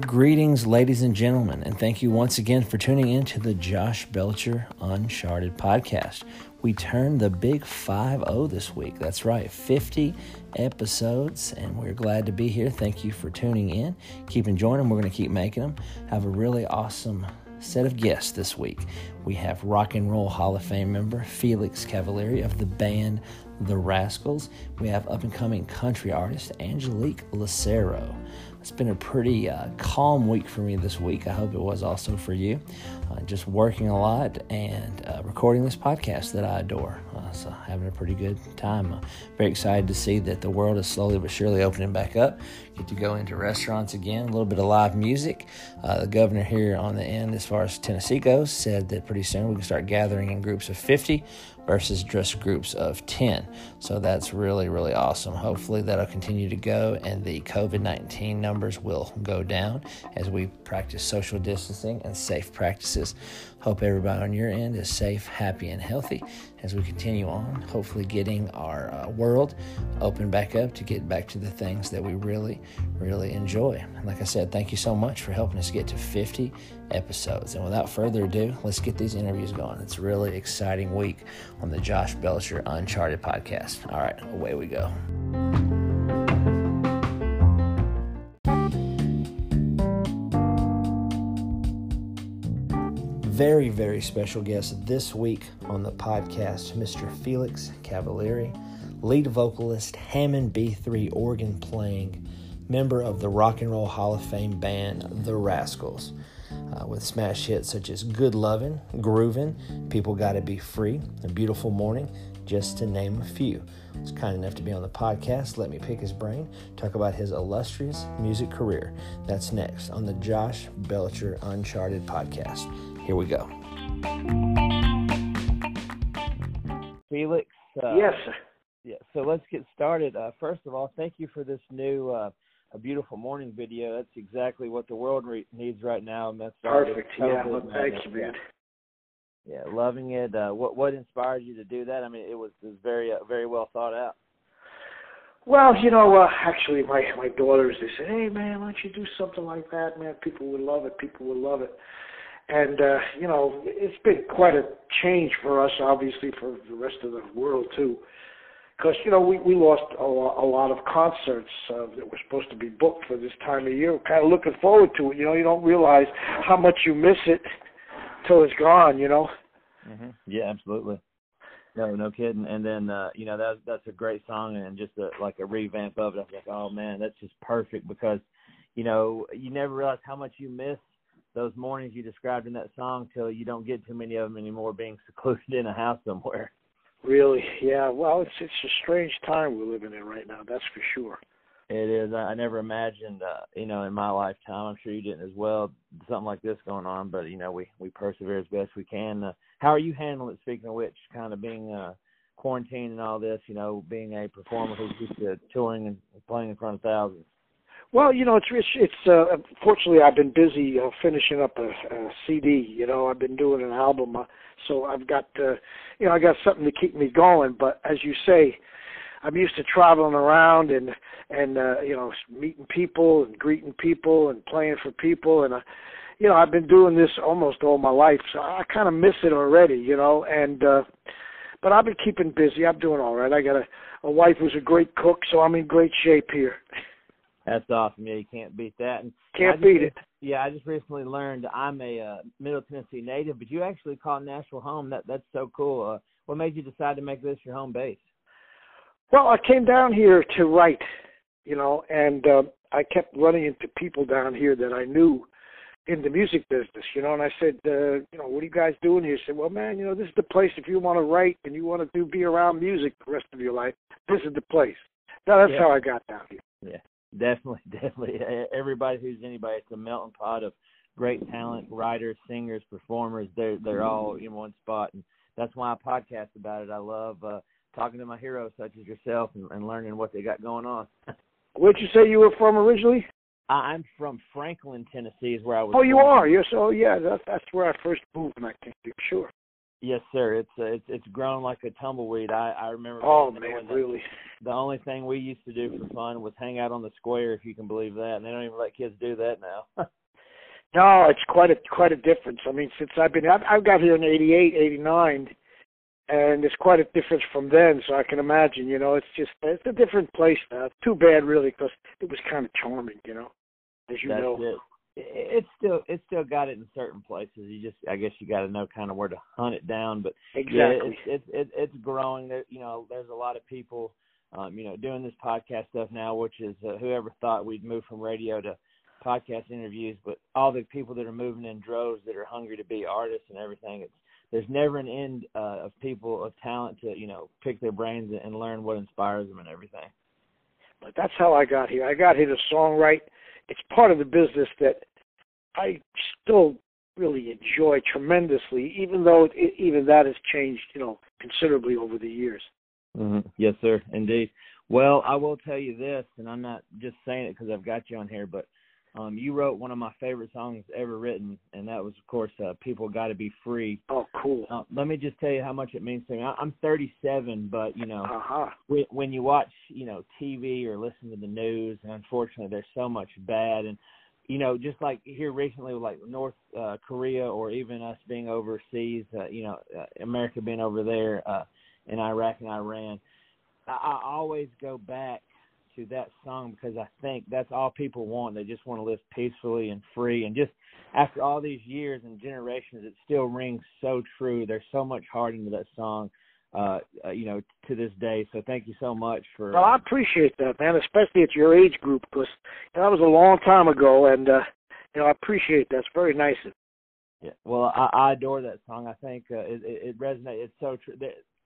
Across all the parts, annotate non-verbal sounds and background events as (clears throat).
Greetings, ladies and gentlemen, and thank you once again for tuning in to the Josh Belcher Uncharted podcast. We turned the big 5 0 this week. That's right, 50 episodes, and we're glad to be here. Thank you for tuning in. Keep enjoying them. We're going to keep making them. Have a really awesome set of guests this week. We have Rock and Roll Hall of Fame member Felix Cavaliere of the band The Rascals. We have up and coming country artist Angelique Lucero. It's been a pretty uh, calm week for me this week. I hope it was also for you. Uh, just working a lot and uh, recording this podcast that I adore. Uh, so, having a pretty good time. Very excited to see that the world is slowly but surely opening back up. Get to go into restaurants again, a little bit of live music. Uh, the governor here on the end, as far as Tennessee goes, said that pretty soon we can start gathering in groups of 50 versus just groups of 10. So that's really, really awesome. Hopefully, that'll continue to go and the COVID 19 numbers will go down as we practice social distancing and safe practices. Hope everybody on your end is safe, happy, and healthy as we continue on, hopefully, getting our uh, world open back up to get back to the things that we really, really enjoy. And like I said, thank you so much for helping us get to 50 episodes. And without further ado, let's get these interviews going. It's a really exciting week on the Josh Belcher Uncharted podcast. All right, away we go. Very, very special guest this week on the podcast, Mr. Felix Cavaliere, lead vocalist, Hammond B3 organ playing, member of the Rock and Roll Hall of Fame band, The Rascals. Uh, with smash hits such as Good Lovin', Groovin', People Gotta Be Free, A Beautiful Morning, just to name a few. He's kind enough to be on the podcast. Let me pick his brain, talk about his illustrious music career. That's next on the Josh Belcher Uncharted podcast. Here we go. Felix. Uh, yes. Yeah. So let's get started. Uh, first of all, thank you for this new uh, a beautiful morning video. That's exactly what the world re- needs right now. And that's perfect. Yeah. Well, thank you, man. Yeah, loving it. Uh, what what inspired you to do that? I mean, it was it was very uh, very well thought out. Well, you know, uh, actually, my my daughters they said, "Hey, man, why don't you do something like that, man? People would love it. People would love it." And uh, you know it's been quite a change for us, obviously for the rest of the world too, because you know we we lost a, a lot of concerts uh, that were supposed to be booked for this time of year. We're kind of looking forward to it. You know, you don't realize how much you miss it till it's gone. You know. Mm-hmm. Yeah, absolutely. No, no kidding. And then uh, you know that's that's a great song, and just a, like a revamp of it. I was like, oh man, that's just perfect because you know you never realize how much you miss those mornings you described in that song till you don't get too many of them anymore being secluded in a house somewhere. Really, yeah. Well, it's it's a strange time we're living in right now. That's for sure. It is. I, never imagined, uh, you know, in my lifetime. I'm sure you didn't as well. Something like this going on, but you know, we we persevere as best we can. Uh, how are you handling it? Speaking of which, kind of being uh, quarantined and all this, you know, being a performer who's used to touring and playing in front of thousands. Well, you know, it's it's, it's uh, fortunately I've been busy uh, finishing up a, a CD. You know, I've been doing an album, uh, so I've got uh, you know I got something to keep me going. But as you say, I'm used to traveling around and and uh, you know meeting people and greeting people and playing for people and. Uh, you know, I've been doing this almost all my life, so I kind of miss it already, you know. And uh but I've been keeping busy. I'm doing all right. I got a a wife who's a great cook, so I'm in great shape here. (laughs) That's awesome. Yeah, you can't beat that. And can't beat it. Yeah, I just recently learned I'm a uh, Middle Tennessee native, but you actually call Nashville home. That that's so cool. Uh, what made you decide to make this your home base? Well, I came down here to write, you know, and uh, I kept running into people down here that I knew in the music business, you know, and I said, uh, you know, what are you guys doing here? He said, well, man, you know, this is the place if you want to write and you want to do be around music the rest of your life. This is the place. Now that's yeah. how I got down here. Yeah, Definitely, (laughs) definitely. Everybody who's anybody, it's a melting pot of great talent, writers, singers, performers. They're they're all in one spot, and that's why I podcast about it. I love uh, talking to my heroes such as yourself and, and learning what they got going on. (laughs) Where'd you say you were from originally? I'm from Franklin, Tennessee, is where I was. Oh, you are. Yes. Oh, yeah. That's that's where I first moved, and I think sure. Yes, sir. It's uh, it's it's grown like a tumbleweed. I I remember. Oh man, the, really. The only thing we used to do for fun was hang out on the square, if you can believe that. And they don't even let kids do that now. (laughs) no, it's quite a quite a difference. I mean, since I've been, I've, I've got here in '88, '89, and it's quite a difference from then. So I can imagine, you know, it's just it's a different place now. Too bad, really, because it was kind of charming, you know, as you That's know. It it's still it's still got it in certain places. You just I guess you got to know kind of where to hunt it down. But exactly, yeah, it's it's it's, it's growing. There, you know, there's a lot of people, um, you know, doing this podcast stuff now, which is uh, whoever thought we'd move from radio to podcast interviews. But all the people that are moving in droves that are hungry to be artists and everything. It's there's never an end uh, of people of talent to you know pick their brains and learn what inspires them and everything. But that's how I got here. I got here to songwrite it's part of the business that I still really enjoy tremendously, even though it, even that has changed, you know, considerably over the years. Mm-hmm. Yes, sir, indeed. Well, I will tell you this, and I'm not just saying it because I've got you on here, but um, you wrote one of my favorite songs ever written, and that was, of course, uh, "People Got to Be Free." Oh, cool. Uh, let me just tell you how much it means to me. I, I'm 37, but you know, uh-huh. when, when you watch, you know, TV or listen to the news, and unfortunately, there's so much bad, and you know, just like here recently like North uh, Korea, or even us being overseas, uh, you know, uh, America being over there uh, in Iraq and Iran. I, I always go back to that song because I think that's all people want. They just want to live peacefully and free. And just after all these years and generations, it still rings so true. There's so much heart into that song, uh, uh, you know, to this day. So thank you so much for. Well, I appreciate that, man, especially at your age group, because you know, that was a long time ago, and uh, you know, I appreciate that. It's very nice. Yeah, well, I, I adore that song. I think uh, it, it, it resonates. It's so true.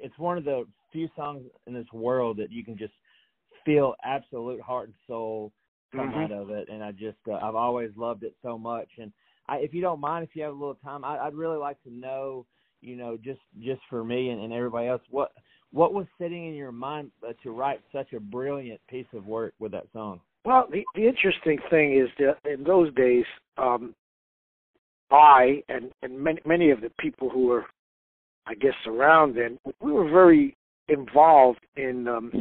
It's one of the few songs in this world that you can just feel absolute heart and soul come mm-hmm. out of it, and I just uh, I've always loved it so much. And I, if you don't mind, if you have a little time, I, I'd really like to know, you know, just just for me and, and everybody else, what what was sitting in your mind uh, to write such a brilliant piece of work with that song? Well, the the interesting thing is that in those days, um, I and and many many of the people who were, I guess, around then, we were very involved in um,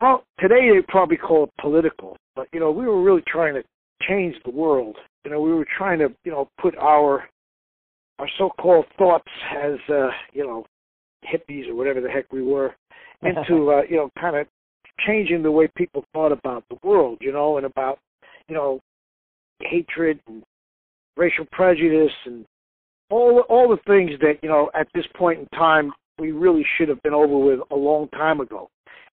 well, today they probably call it political, but you know, we were really trying to change the world. You know, we were trying to, you know, put our our so-called thoughts as uh, you know, hippies or whatever the heck we were (laughs) into uh, you know, kind of changing the way people thought about the world, you know, and about, you know, hatred and racial prejudice and all all the things that, you know, at this point in time we really should have been over with a long time ago.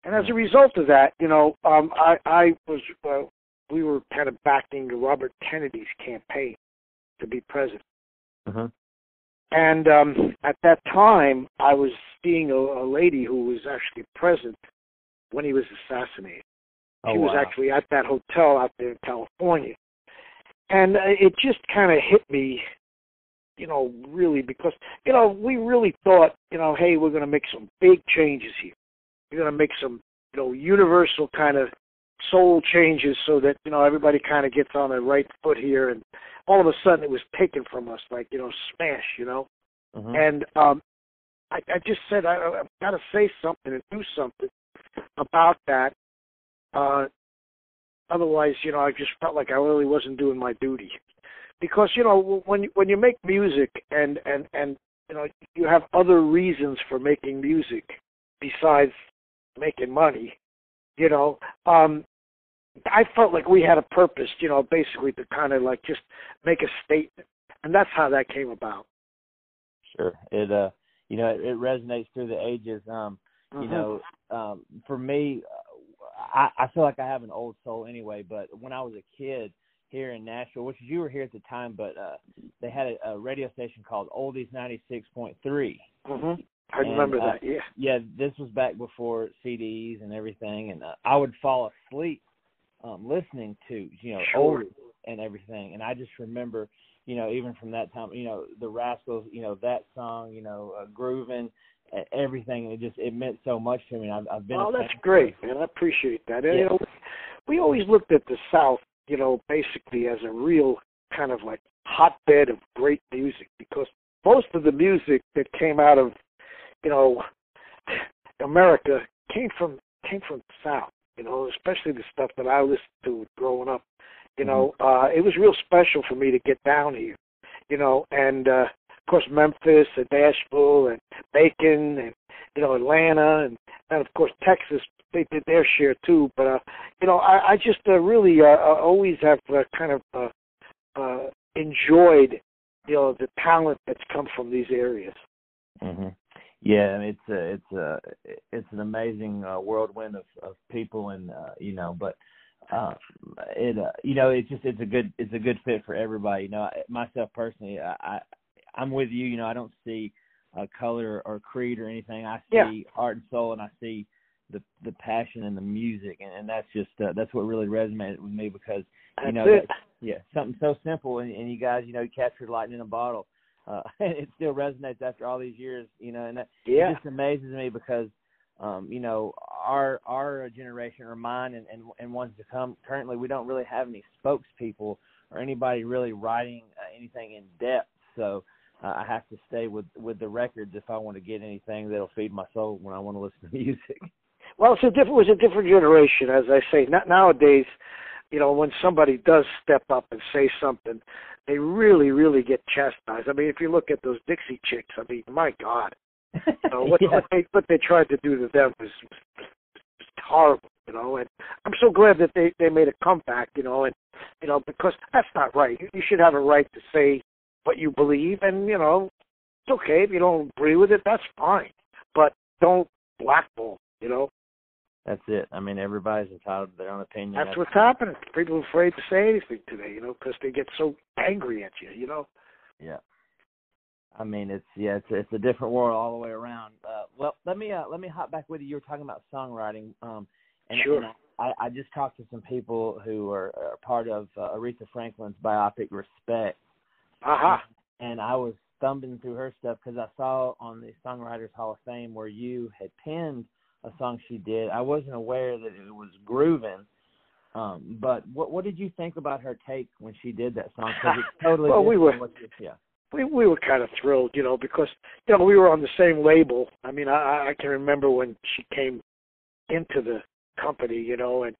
And as a result of that, you know, um, I, I was, uh, we were kind of backing Robert Kennedy's campaign to be president. Uh-huh. And um, at that time, I was seeing a, a lady who was actually present when he was assassinated. Oh, she was wow. actually at that hotel out there in California. And uh, it just kind of hit me, you know, really because, you know, we really thought, you know, hey, we're going to make some big changes here. You're going to make some, you know, universal kind of soul changes so that you know everybody kind of gets on the right foot here, and all of a sudden it was taken from us, like you know, smash, you know. Mm-hmm. And um, I, I just said I, I've got to say something and do something about that. Uh, otherwise, you know, I just felt like I really wasn't doing my duty. Because you know, when when you make music and and and you know you have other reasons for making music besides making money, you know, um, I felt like we had a purpose, you know, basically to kind of like just make a statement, and that's how that came about. Sure, it uh, you know, it, it resonates through the ages. Um, mm-hmm. you know, um, for me, I, I feel like I have an old soul anyway. But when I was a kid here in Nashville, which you were here at the time, but uh, they had a, a radio station called Oldies ninety six point three. Mm-hmm. I remember and, uh, that. Yeah. Yeah, this was back before CDs and everything, and uh, I would fall asleep um listening to you know sure. old and everything, and I just remember you know even from that time you know the Rascals you know that song you know uh, grooving everything it just it meant so much to me. I've, I've been. Oh, that's great, man. I appreciate that. And, You know, we always looked at the South, you know, basically as a real kind of like hotbed of great music because most of the music that came out of, you know, (laughs) America came from came from the South. You know, especially the stuff that I listened to growing up. You know, mm-hmm. uh, it was real special for me to get down here. You know, and uh, of course Memphis and Nashville and Macon and you know Atlanta and and of course Texas they did their share too. But uh, you know, I, I just uh, really uh, uh, always have uh, kind of uh, uh, enjoyed you know the talent that's come from these areas. Mm-hmm. Yeah, it's a, it's a, it's an amazing uh, whirlwind of, of people, and uh, you know, but uh, it uh, you know it's just it's a good it's a good fit for everybody. You know, myself personally, I, I I'm with you. You know, I don't see uh, color or creed or anything. I see yeah. heart and soul, and I see the the passion and the music, and, and that's just uh, that's what really resonated with me because you that's know. That, yeah something so simple, and, and you guys you know you captured lightning in a bottle. Uh, (laughs) it still resonates after all these years, you know, and that yeah. it just amazes me because um, you know, our our generation or mine and, and and ones to come currently we don't really have any spokespeople or anybody really writing uh, anything in depth. So uh, I have to stay with with the records if I want to get anything that'll feed my soul when I want to listen to (laughs) music. Well, it's a different it was a different generation, as I say. Not nowadays, you know, when somebody does step up and say something, they really, really get chastised. I mean, if you look at those Dixie Chicks, I mean, my God, you (laughs) know, uh, what, yeah. what they what they tried to do to them was, was, was horrible, you know. And I'm so glad that they they made a comeback, you know, and you know because that's not right. You, you should have a right to say what you believe, and you know, it's okay if you don't agree with it. That's fine, but don't blackball, you know. That's it. I mean, everybody's entitled to their own opinion. That's, That's what's happening. People are afraid to say anything today, you know, because they get so angry at you, you know. Yeah. I mean, it's yeah, it's it's a different world all the way around. Uh, well, let me uh, let me hop back with you. You were talking about songwriting, um, and, sure. and I, I just talked to some people who are, are part of uh, Aretha Franklin's biopic Respect. Uh-huh. And I was thumbing through her stuff because I saw on the Songwriters Hall of Fame where you had penned a song she did. I wasn't aware that it was grooving. Um, but what what did you think about her take when she did that song? Because it's (laughs) totally well, we were yeah we we were kind of thrilled, you know, because you know we were on the same label. I mean, I I can remember when she came into the company, you know, and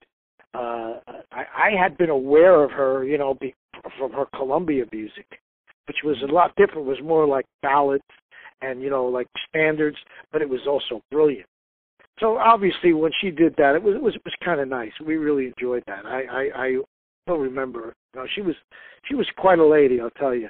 uh I I had been aware of her, you know, be, from her Columbia music, which was a lot different. It was more like ballads and you know like standards, but it was also brilliant. So obviously, when she did that, it was it was it was kind of nice. We really enjoyed that. I I I don't remember. Know, she was she was quite a lady, I'll tell you.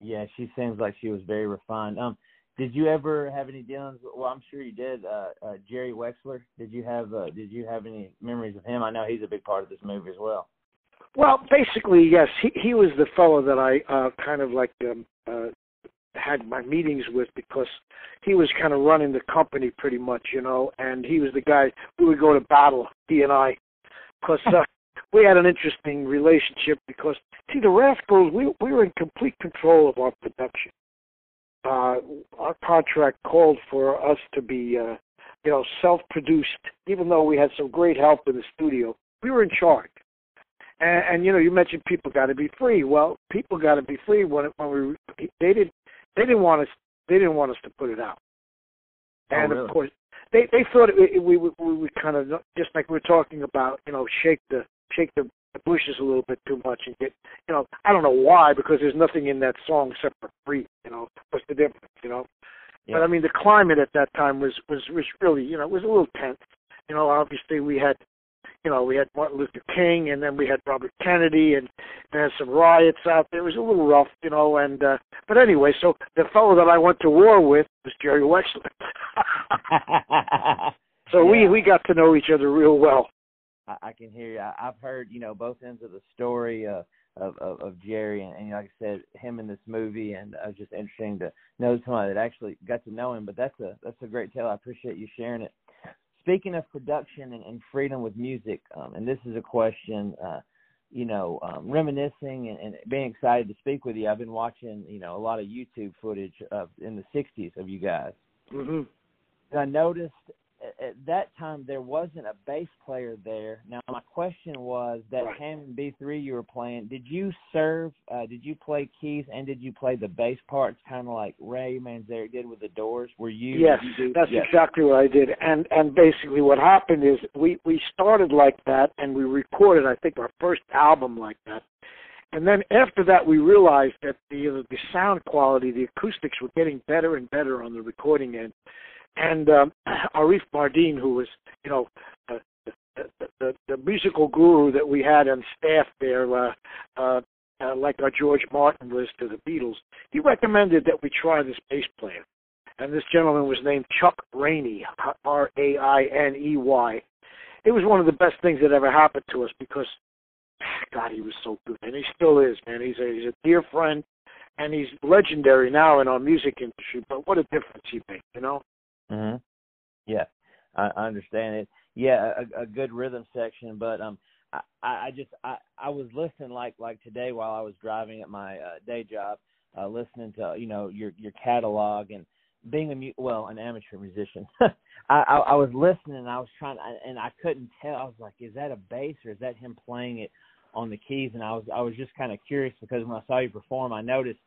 Yeah, she seems like she was very refined. Um, did you ever have any dealings? With, well, I'm sure you did. Uh, uh, Jerry Wexler. Did you have uh, Did you have any memories of him? I know he's a big part of this movie as well. Well, basically, yes. He he was the fellow that I uh, kind of like um, uh, had my meetings with because he was kind of running the company pretty much, you know, and he was the guy we would go to battle. He and I, because uh, (laughs) we had an interesting relationship because see the Rascals we we were in complete control of our production. Uh, our contract called for us to be uh, you know self-produced, even though we had some great help in the studio. We were in charge. And, and you know, you mentioned people got to be free. Well, people got to be free when when we they didn't they didn't want us they didn't want us to put it out. Oh, And oh, really? of course, they they thought it, it, we we we kind of just like we are talking about, you know, shake the shake the, the bushes a little bit too much and get, you know, I don't know why because there's nothing in that song except for free. You know, what's the difference? You know, Yeah. but I mean the climate at that time was was was really, you know, it was a little tense. You know, obviously we had, you know, we had Martin Luther King and then we had Robert Kennedy and there some riots out there. It was a little rough, you know, and uh but anyway, so the fellow that I went to war with was Jerry Wexler. (laughs) (laughs) so we we got to know each other real well. I, I can hear you. I, I've heard you know both ends of the story uh, of, of of Jerry, and, and like I said, him in this movie, and it was just interesting to know somebody that actually got to know him. But that's a that's a great tale. I appreciate you sharing it. Speaking of production and, and freedom with music, um, and this is a question, uh, you know, um, reminiscing and, and being excited to speak with you. I've been watching, you know, a lot of YouTube footage of in the '60s of you guys. Mhm. And I noticed at that time there wasn't a bass player there. Now my question was that right. Hammond B3 you were playing. Did you serve? Uh, did you play keys and did you play the bass parts, kind of like Ray Manzarek did with the Doors? Were you? Yes, you that's yes. exactly what I did. And and basically what happened is we we started like that and we recorded I think our first album like that. And then after that, we realized that the the sound quality, the acoustics were getting better and better on the recording end and um, (clears throat) Arif Mardin, who was, you know, uh, the, the, the musical guru that we had on staff there, uh, uh, uh, like our George Martin was to the Beatles, he recommended that we try this bass player. And this gentleman was named Chuck Rainey, R A I N E Y. It was one of the best things that ever happened to us because, God, he was so good, and he still is, man. He's a he's a dear friend, and he's legendary now in our music industry. But what a difference he made, you know. Mhm. Yeah, I, I understand it. Yeah, a, a good rhythm section, but um, I, I just I I was listening like like today while I was driving at my uh, day job, uh, listening to you know your your catalog and being a mu- well an amateur musician. (laughs) I, I I was listening and I was trying and I couldn't tell. I was like, is that a bass or is that him playing it on the keys? And I was I was just kind of curious because when I saw you perform, I noticed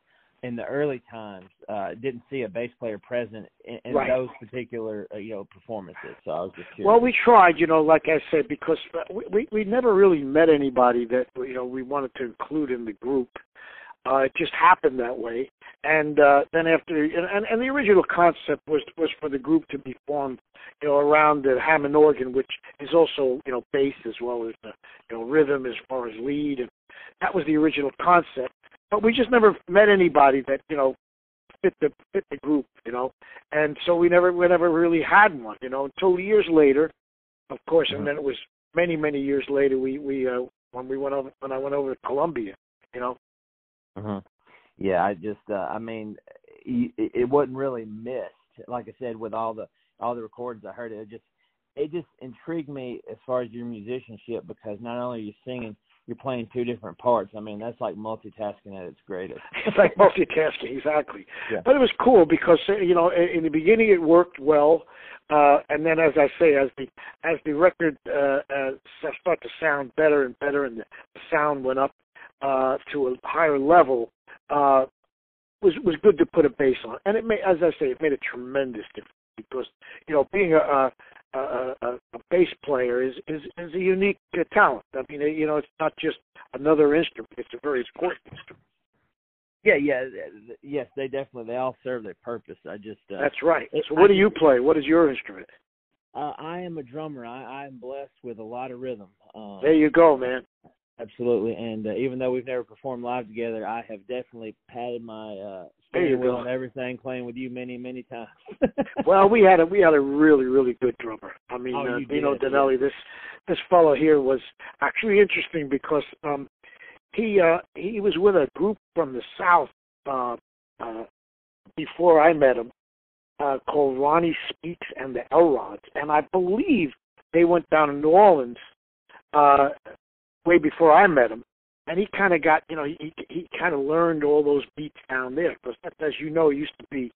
in the early times uh didn't see a bass player present in, in right. those particular uh, you know performances so i was just curious. Well we tried you know like i said because we we, we never really met anybody that you know we wanted to include in the group. Uh it just happened that way. And uh then after and and the original concept was was for the group to be formed you know around the hammond organ which is also you know bass as well as the you know rhythm as far as lead. And that was the original concept but we just never met anybody that you know fit the fit the group, you know, and so we never we never really had one, you know, until years later, of course, and then it was many many years later we we uh, when we went over when I went over to Columbia, you know. Mhm. Yeah, I just uh, I mean, it, it wasn't really missed. Like I said, with all the all the recordings I heard, it just it just intrigued me as far as your musicianship because not only are you singing you're playing two different parts. I mean, that's like multitasking at its greatest. (laughs) it's like multitasking, exactly. Yeah. But it was cool because you know in the beginning it worked well, uh, and then as I say, as the as the record uh, uh, started to sound better and better, and the, sound went up uh, to a higher level, uh, was was good to put a bass on, and it made, as I say, it made a tremendous difference because you know being a, a a, a, a bass player is, is is a unique uh, talent. I mean, you know, it's not just another instrument; it's a very important instrument. Yeah, yeah, yes, they definitely they all serve their purpose. I just uh, that's right. So, what I do you play? What is your instrument? Uh, I am a drummer. I, I'm blessed with a lot of rhythm. Um, there you go, man. Absolutely, and uh, even though we've never performed live together, I have definitely patted my uh, steering wheel and everything, playing with you many, many times. (laughs) well, we had a we had a really really good drummer. I mean, oh, uh, you Dino did, Danelli. Yeah. This this fellow here was actually interesting because um, he uh, he was with a group from the south uh, uh, before I met him, uh, called Ronnie Speaks and the Elrods, and I believe they went down to New Orleans uh, way before I met him. And he kind of got, you know, he he kind of learned all those beats down there because, as you know, used to be,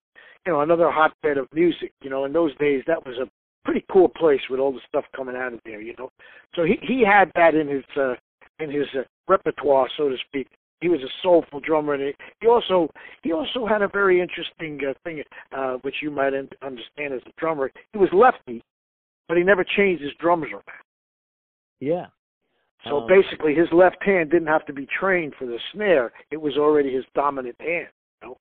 you know, another hotbed of music. You know, in those days, that was a pretty cool place with all the stuff coming out of there. You know, so he he had that in his uh, in his uh, repertoire, so to speak. He was a soulful drummer, and he he also he also had a very interesting uh, thing, uh, which you might understand as a drummer. He was lefty, but he never changed his drums around. Yeah. So um, basically, his left hand didn't have to be trained for the snare; it was already his dominant hand. You know?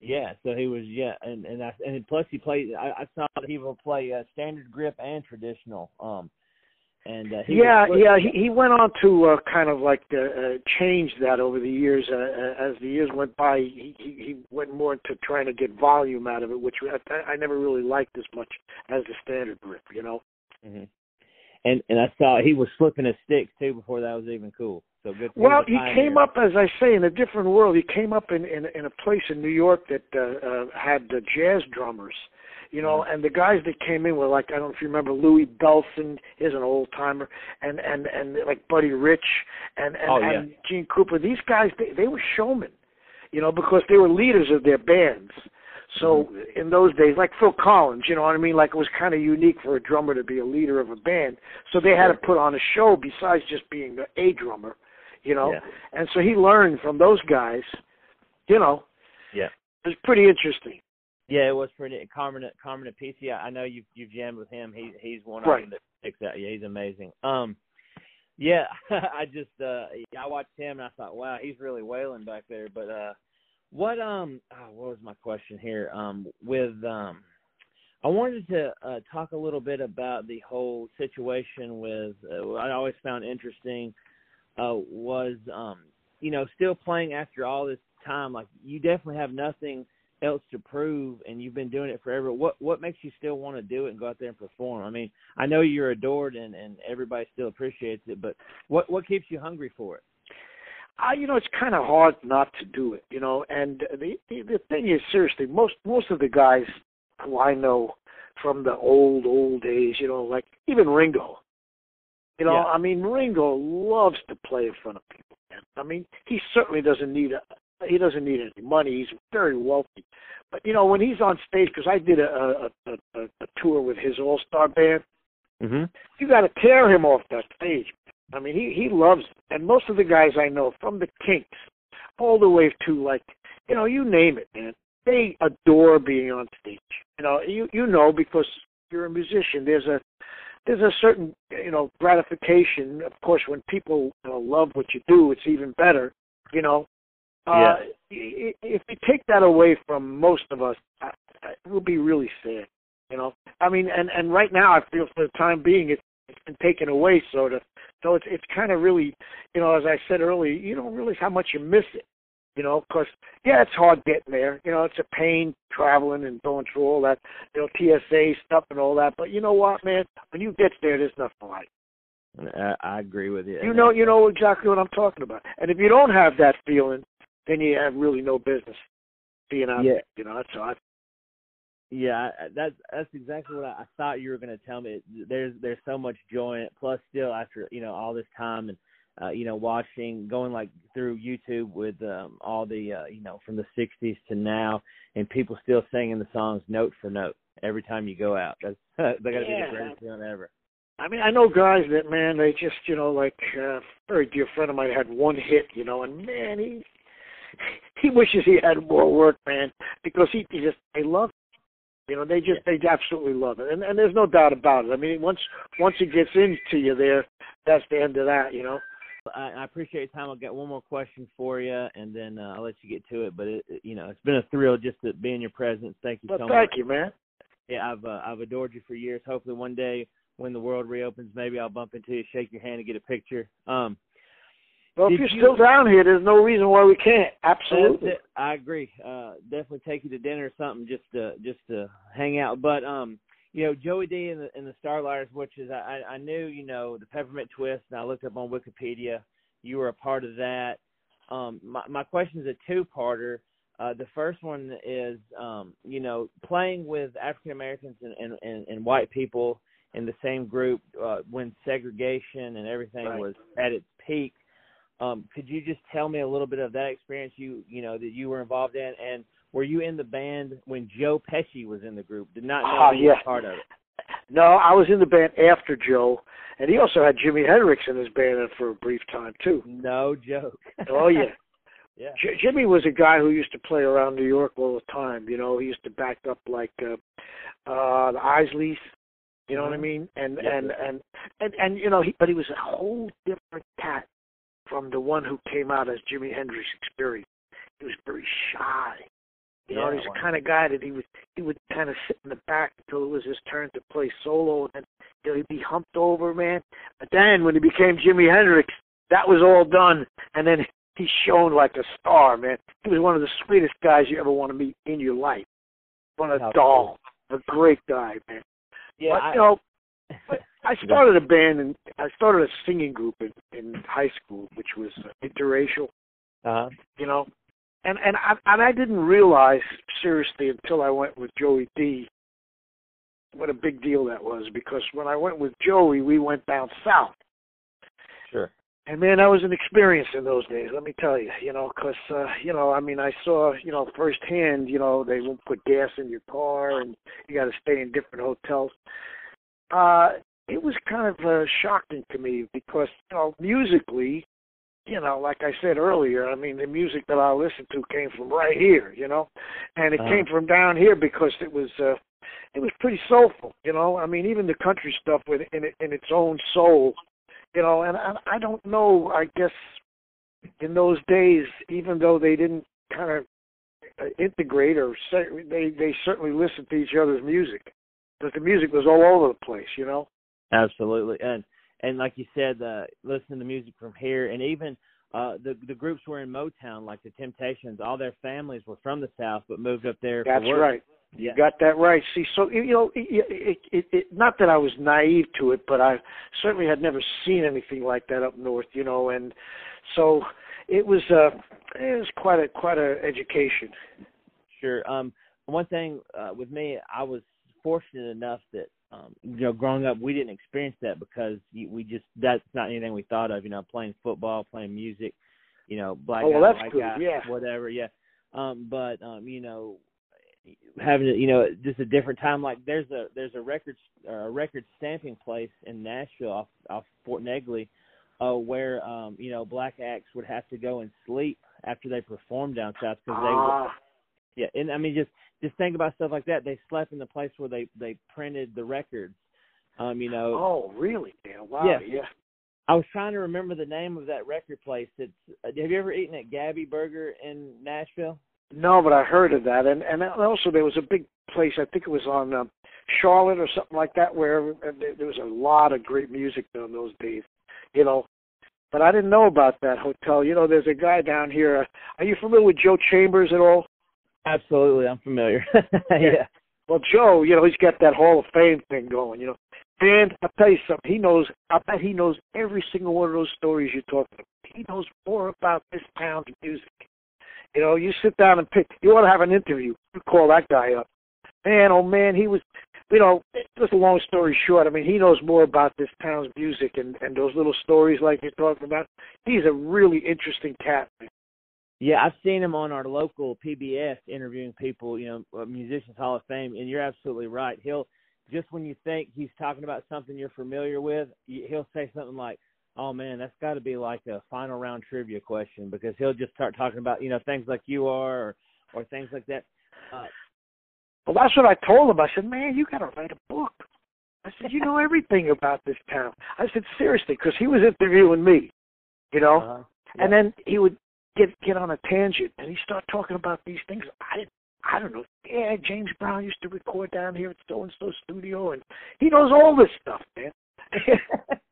Yeah, so he was yeah, and and I, and plus he played. I, I saw that he will play uh, standard grip and traditional. Um, and uh, he yeah, was, yeah, he he went on to uh, kind of like uh, uh, change that over the years. Uh, uh, as the years went by, he, he he went more into trying to get volume out of it, which I, I never really liked as much as the standard grip. You know. Mm-hmm. And and I saw he was flipping his sticks too before that was even cool. So good. Well, he, came up, as I say, in a different world. He came up in in, in a place in New York that uh, uh, had uh, jazz drummers, you know, Mm-hmm. and the guys that came in were like I don't know if you remember Louis Bellson, he's an old timer, and and and like Buddy Rich and and, Oh, yeah. and Gene Krupa. These guys they, they were showmen, you know, because they were leaders of their bands. So in those days, like Phil Collins, you know what I mean? Like it was kind of unique for a drummer to be a leader of a band. So they had to put on a show besides just being a drummer, you know. Yeah. And so he learned from those guys, you know. Yeah. It was pretty interesting. Yeah, it was pretty. Carmen, Carmine Appice, I know you've you've jammed with him. He he's one right. of them that picks out. Yeah, he's amazing. Um, yeah, (laughs) I just uh I watched him and I thought, wow, he's really wailing back there. But uh, what um, oh, what was my question here? Um, with um, I wanted to uh, talk a little bit about the whole situation with. Uh, I always found interesting uh, was um, you know, still playing after all this time. Like you definitely have nothing else to prove and you've been doing it forever what what makes you still want to do it and go out there and perform i mean i know you're adored and and everybody still appreciates it but what what keeps you hungry for it uh, you know it's kind of hard not to do it you know and the, the the thing is seriously most most of the guys who i know from the old old days you know like even ringo you know yeah. i mean ringo loves to play in front of people man. i mean he certainly doesn't need a he doesn't need any money. He's very wealthy. But you know, when he's on stage, because I did a a, a a tour with his all star band, mm-hmm. you got to tear him off that stage. I mean, he he loves. And most of the guys I know, from the Kinks all the way to like, you know, you name it, man. They adore being on stage. You know, you you know because you're a musician. There's a there's a certain you know gratification. Of course, when people you know, love what you do, it's even better. You know, yeah. Uh, if you take that away from most of us, it will be really sad. You know, I mean, and and right now I feel for the time being it's it's been taken away, sort of. So it's it's kind of really, you know, as I said earlier, you don't realize how much you miss it. You know, because yeah, it's hard getting there. You know, it's a pain traveling and going through all that, you know, TSA stuff and all that. But you know what, man? When you get there, there's nothing like. I, I agree with you. You know, you know exactly what I'm talking about. And if you don't have that feeling, then you have really no business being out yeah. there. You know, that's how yeah, that's that's exactly what I, I thought you were going to tell me. There's there's so much joy in it. Plus, still after you know all this time and uh, you know watching, going like through YouTube with um, all the uh, you know from the '60s to now, and people still singing the songs note for note every time you go out. That's they got to yeah. be the greatest feeling ever. I mean, I know guys that man, they just you know like uh, a very dear friend of mine had one hit, you know, and man, he (laughs) he wishes he had more work, man, because he, he just they love it. You know, they just they absolutely love it, and and there's no doubt about it. I mean, once once it gets into you, there, that's the end of that. You know. I, I appreciate your time. I'll get one more question for you, and then uh, I'll let you get to it. But it, you know, it's been a thrill just to be in your presence. Thank you well, so thank much. Thank you, man. Yeah, I've uh, I've adored you for years. Hopefully, one day when the world reopens, maybe I'll bump into you, shake your hand, and get a picture. Um, well, if you're you, still down here, there's no reason why we can't. Absolutely. I agree. Uh, definitely take you to dinner or something just to just to hang out. But um, you know, Joey Dee and the and the Starliters, which is I I knew you know the Peppermint Twist, and I looked up on Wikipedia. You were a part of that. Um, my my question is a two parter. Uh, the first one is, um, you know, playing with African Americans and, and, and, and white people in the same group uh, when segregation and everything right. was at its peak. Um, could you just tell me a little bit of that experience you you know that you were involved in, and were you in the band when Joe Pesci was in the group? Did not know oh, yeah. part of it. No, I was in the band after Joe, and he also had Jimi Hendrix in his band for a brief time too. No joke. (laughs) oh yeah. Yeah. J- Jimmy was a guy who used to play around New York all the time. You know, he used to back up like uh, uh the Isleys. You know mm-hmm. what I Mhm. mean? And and, and and and you know, he, but he was a whole different cat from the one who came out as Jimi Hendrix Experience. He was very shy. You know, Yeah, he's well. the kind of guy that he would he would kind of sit in the back until it was his turn to play solo, and then you know, he'd be humped over, man. But then when he became Jimi Hendrix, that was all done, and then he shone like a star, man. He was one of the sweetest guys you ever want to meet in your life. One of a doll, a great guy, man. Yeah, but, I, you know, but I started a band and I started a singing group in, in high school, which was interracial. uh-huh. You know, and and I and I didn't realize seriously until I went with Joey Dee. What a big deal that was because when I went with Joey, we went down south, sure. And man, that was an experience in those days. Let me tell you, you know, because uh, you know, I mean, I saw, you know, firsthand, you know, they won't put gas in your car, and you got to stay in different hotels. Uh, it was kind of uh, shocking to me because, you know, musically, you know, like I said earlier, I mean, the music that I listened to came from right here, you know, and it uh, came from down here because it was, uh, it was pretty soulful, you know. I mean, even the country stuff with in in its own soul, you know. And I, I don't know. I guess in those days, even though they didn't kind of uh, integrate or say, they they certainly listened to each other's music because the music was all over the place, you know. Absolutely, and and like you said, uh, listen to music from here, and even uh, the the groups were in Motown, like the Temptations. All their families were from the South, but moved up there. That's right. You yeah. got that right. See, so you know, it, it, it, it, not that I was naive to it, but I certainly had never seen anything like that up north. You know, and so it was uh, it was quite a quite a education. Sure. Um, one thing uh, with me, I was fortunate enough that um, you know, growing up, we didn't experience that because we just that's not anything we thought of. You know, playing football, playing music, you know, black oh, well, guy, white good. guy, yeah. whatever. Yeah. Um, but um, you know, having you know just a different time. Like there's a there's a record a record stamping place in Nashville off off Fort Negley, uh, where um, you know black acts would have to go and sleep after they performed down south because ah. Yeah and I mean just just think about stuff like that. They slept in the place where they they printed the records. Um, you know. Oh, really? Yeah. Wow. Yeah. yeah. I was trying to remember the name of that record place. It's. Uh, have you ever eaten at Gabby Burger in Nashville? No, but I heard of that, and and also there was a big place. I think it was on um, Charlotte or something like that, where there was a lot of great music in those days. You know, but I didn't know about that hotel. You know, there's a guy down here. Uh, are you familiar with Joe Chambers at all? Absolutely, I'm familiar. (laughs) yeah. Well, Joe, you know, he's got that Hall of Fame thing going. You know, and I'll tell you something. He knows. I bet he knows every single one of those stories you're talking about. He knows more about this town's music you know, you sit down and pick. You want to have an interview. You call that guy up. Man, oh man, he was. You know, just a long story short. I mean, he knows more about this town's music and and those little stories like you're talking about. He's a really interesting cat. Man. Yeah, I've seen him on our local PBS interviewing people, you know, uh, Musicians Hall of Fame, and you're absolutely right. He'll just when you think he's talking about something you're familiar with, he'll say something like, Oh man, that's got to be like a final round trivia question because he'll just start talking about you know things like you are or or things like that. Uh, well, that's what I told him. I said, man, you got to write a book. I said, you know everything about this town. I said, seriously, because he was interviewing me, you know, uh-huh. yeah. and then he would get get on a tangent and he start talking about these things. I didn't. I don't know. Yeah, James Brown used to record down here at so and so studio, and he knows all this stuff, man. (laughs)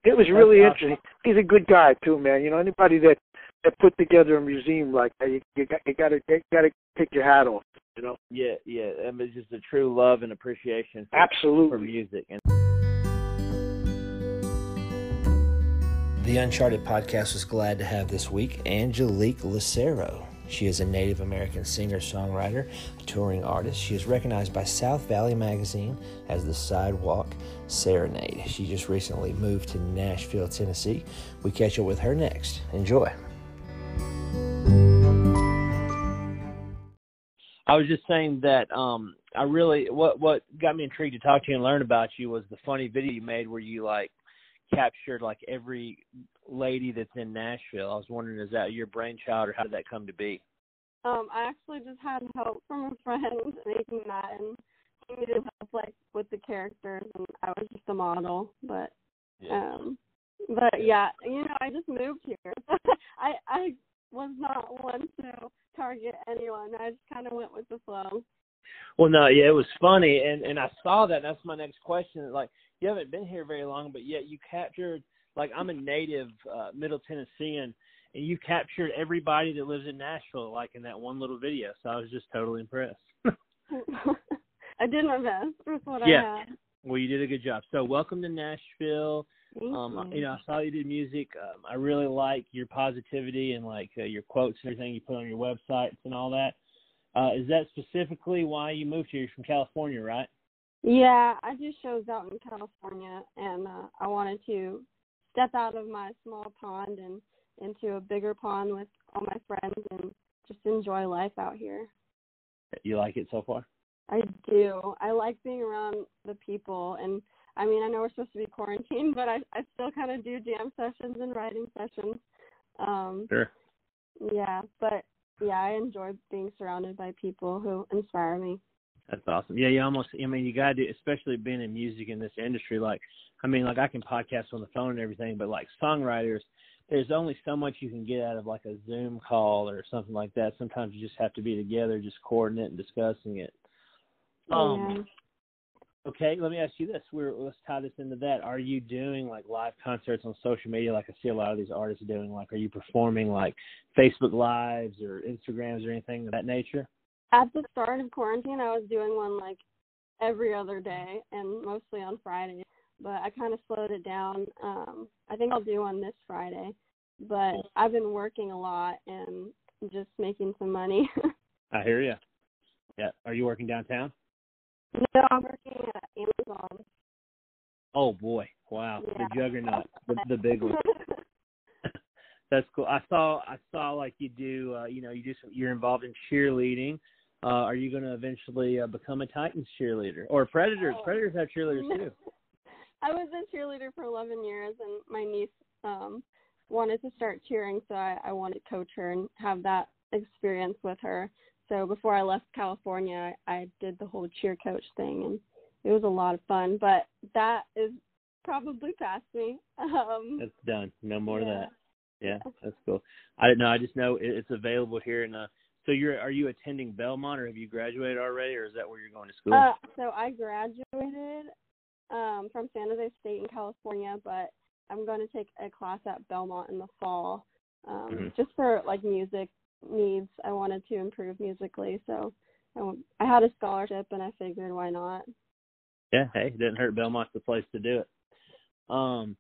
it was really That's interesting. Awesome. He's a good guy too, man. You know, anybody that that put together a museum like that, you, you got you got to got to take your hat off. You know. Yeah, yeah. I mean, it's just a true love and appreciation. For, Absolutely. For music and. The Uncharted podcast was glad to have this week Angelique Lucero. She is a Native American singer songwriter, touring artist. She is recognized by South Valley Magazine as the Sidewalk Serenade. She just recently moved to Nashville, Tennessee. We catch up with her next. Enjoy. I was just saying that um, I really what what got me intrigued to talk to you and learn about you was the funny video you made where you like captured like every lady that's in Nashville. I was wondering, is that your brainchild, or how did that come to be? Um, I actually just had help from a friend (laughs) making that, and he needed help like with the characters, and I was just a model. But, yeah. um, but yeah, you know, I just moved here. (laughs) I I was not one to target anyone. I just kind of went with the flow. Well, no, yeah, it was funny, and and I saw that. That's my next question. Like, you haven't been here very long, but yet you captured like I'm a native uh, Middle Tennessean, and you captured everybody that lives in Nashville, like in that one little video. So I was just totally impressed. (laughs) I did my best with what yeah. I had. Well, you did a good job. So welcome to Nashville. Thank um, you. you know, I saw you did music. Um, I really like your positivity and like uh, your quotes and everything you put on your websites and all that. Uh, is that specifically why you moved here? You're from California, right? Yeah, I do shows out in California, and uh, I wanted to step out of my small pond and into a bigger pond with all my friends and just enjoy life out here. You like it so far? I do. I like being around the people and I mean, I know we're supposed to be quarantined, but I I still kind of do jam sessions and writing sessions. Um Sure. Yeah, but yeah, I enjoy being surrounded by people who inspire me. That's awesome. Yeah, you almost. I mean, you got to, especially being in music in this industry. Like, I mean, like I can podcast on the phone and everything, but like songwriters, there's only so much you can get out of like a Zoom call or something like that. Sometimes you just have to be together, just coordinating and discussing it. Um, yeah. Okay, let me ask you this. We're let's tie this into that. Are you doing like live concerts on social media, like I see a lot of these artists doing? Like, are you performing like Facebook lives or Instagrams or anything of that nature? At the start of quarantine, I was doing one like every other day and mostly on Friday. But I kind of slowed it down. Um, I think I'll do one this Friday. But I've been working a lot and just making some money. (laughs) I hear you. Yeah. Are you working downtown? No, I'm working at Amazon. Oh boy! Wow, Yeah. the juggernaut, the, the big one. (laughs) That's cool. I saw I saw like you do. Uh, you know, you do. Some, you're involved in cheerleading. Uh, are you going to eventually uh, become a Titans cheerleader or Predators? Oh. Predators have cheerleaders too. (laughs) I was a cheerleader for 11 years, and my niece um wanted to start cheering, so I, I wanted to coach her and have that experience with her. So before I left California, I, did the whole cheer coach thing, and it was a lot of fun. But that is probably past me. (laughs) Um, That's done. No more of that. Yeah, that's cool. I didn't know. I just know it's available here. And uh, so you're are you attending Belmont or have you graduated already, or is that where you're going to school? Uh, so I graduated um, from San Jose State in California, but I'm going to take a class at Belmont in the fall, um, Mhm. just for like music needs. I wanted to improve musically, so I had a scholarship, and I figured why not. Yeah, hey, it didn't hurt. Belmont's the place to do it. Um,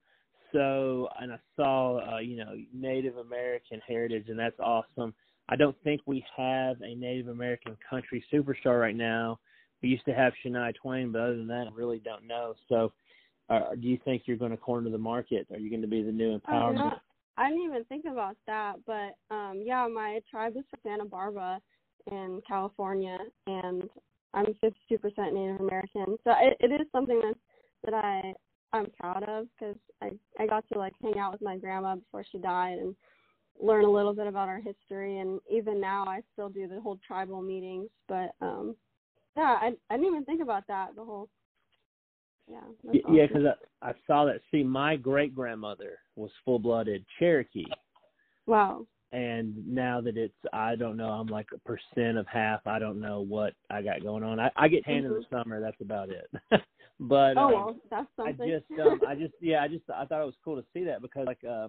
so and I saw, uh, you know, Native American heritage, and that's awesome. I don't think we have a Native American country superstar right now. We used to have Shania Twain, but other than that, I really don't know. So, uh, do you think you're going to corner the market? Are you going to be the new empowerment? no, I didn't even think about that, but um, yeah, my tribe is from Santa Barbara in California, and I'm 52% Native American. So it, it is something that that I I'm proud of because I I got to like hang out with my grandma before she died and learn a little bit about our history. And even now, I still do the whole tribal meetings. But um, yeah, I I didn't even think about that. The whole yeah. Yeah, because I, I saw that. See, my great grandmother was full blooded Cherokee. wow. and now that it's I don't know, I'm like a percent of half. I don't know what I got going on. I, I get tan in the summer, that's about it. (laughs) but Mm-hmm. Oh um, well, that's something. I just um I just yeah, I just I thought it was cool to see that because like uh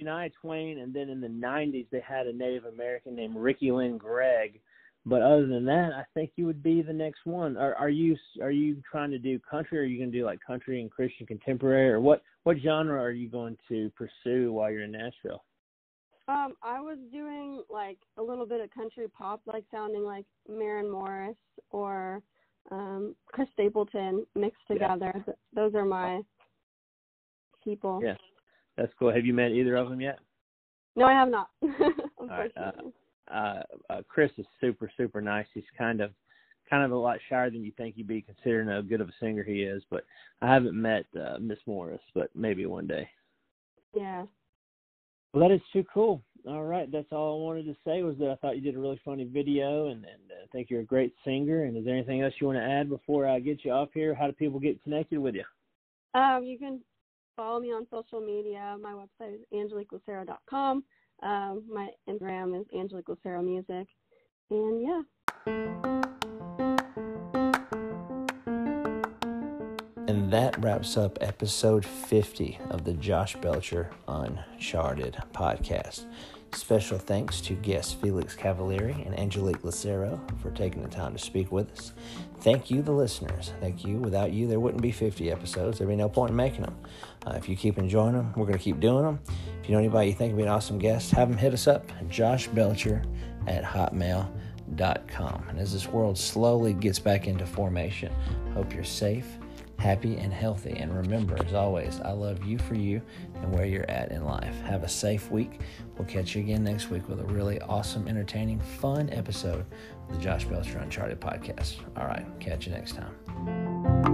Shania Twain and then in the nineties they had a Native American named Ricky Lynn Gregg. But other than that, I think you would be the next one. Are are you are you trying to do country or are you gonna do like country and Christian contemporary or what what genre are you going to pursue while you're in Nashville? Um, I was doing like a little bit of country pop, like sounding like Maren Morris or um Chris Stapleton mixed together. Th- Those are my people. Yeah. That's cool. Have you met either of them yet? No, I have not. (laughs) right, uh. Uh, uh, Chris is super, super nice. He's kind of, kind of a lot shyer than you think he'd be, considering how good of a singer he is. But I haven't met uh, Miss Morris, but maybe one day. yeah. Well, that is too cool. All right, that's all I wanted to say was that I thought you did a really funny video, and, and uh, I think you're a great singer. And is there anything else you want to add before I get you off here? How do people get connected with you? Um, you can follow me on social media. My website is angeliquelucero.com. Um, my Instagram is Angelique Lucero Music. And yeah. And that wraps up episode 50 of the Josh Belcher Uncharted podcast. Special thanks to guests Felix Cavaliere and Angelique Lucero for taking the time to speak with us. Thank you, the listeners. Thank you. Without you, there wouldn't be 50 episodes. There'd be no point in making them. Uh, if you keep enjoying them, we're going to keep doing them. If you know anybody you think would be an awesome guest, have them hit us up, Josh Belcher at hotmail.com. And as this world slowly gets back into formation, hope you're safe happy and healthy. And remember, as always, I love you for you and where you're at in life. Have a safe week. We'll catch you again next week with a really awesome, entertaining, fun episode of the Josh Belcher Uncharted podcast. All right, catch you next time.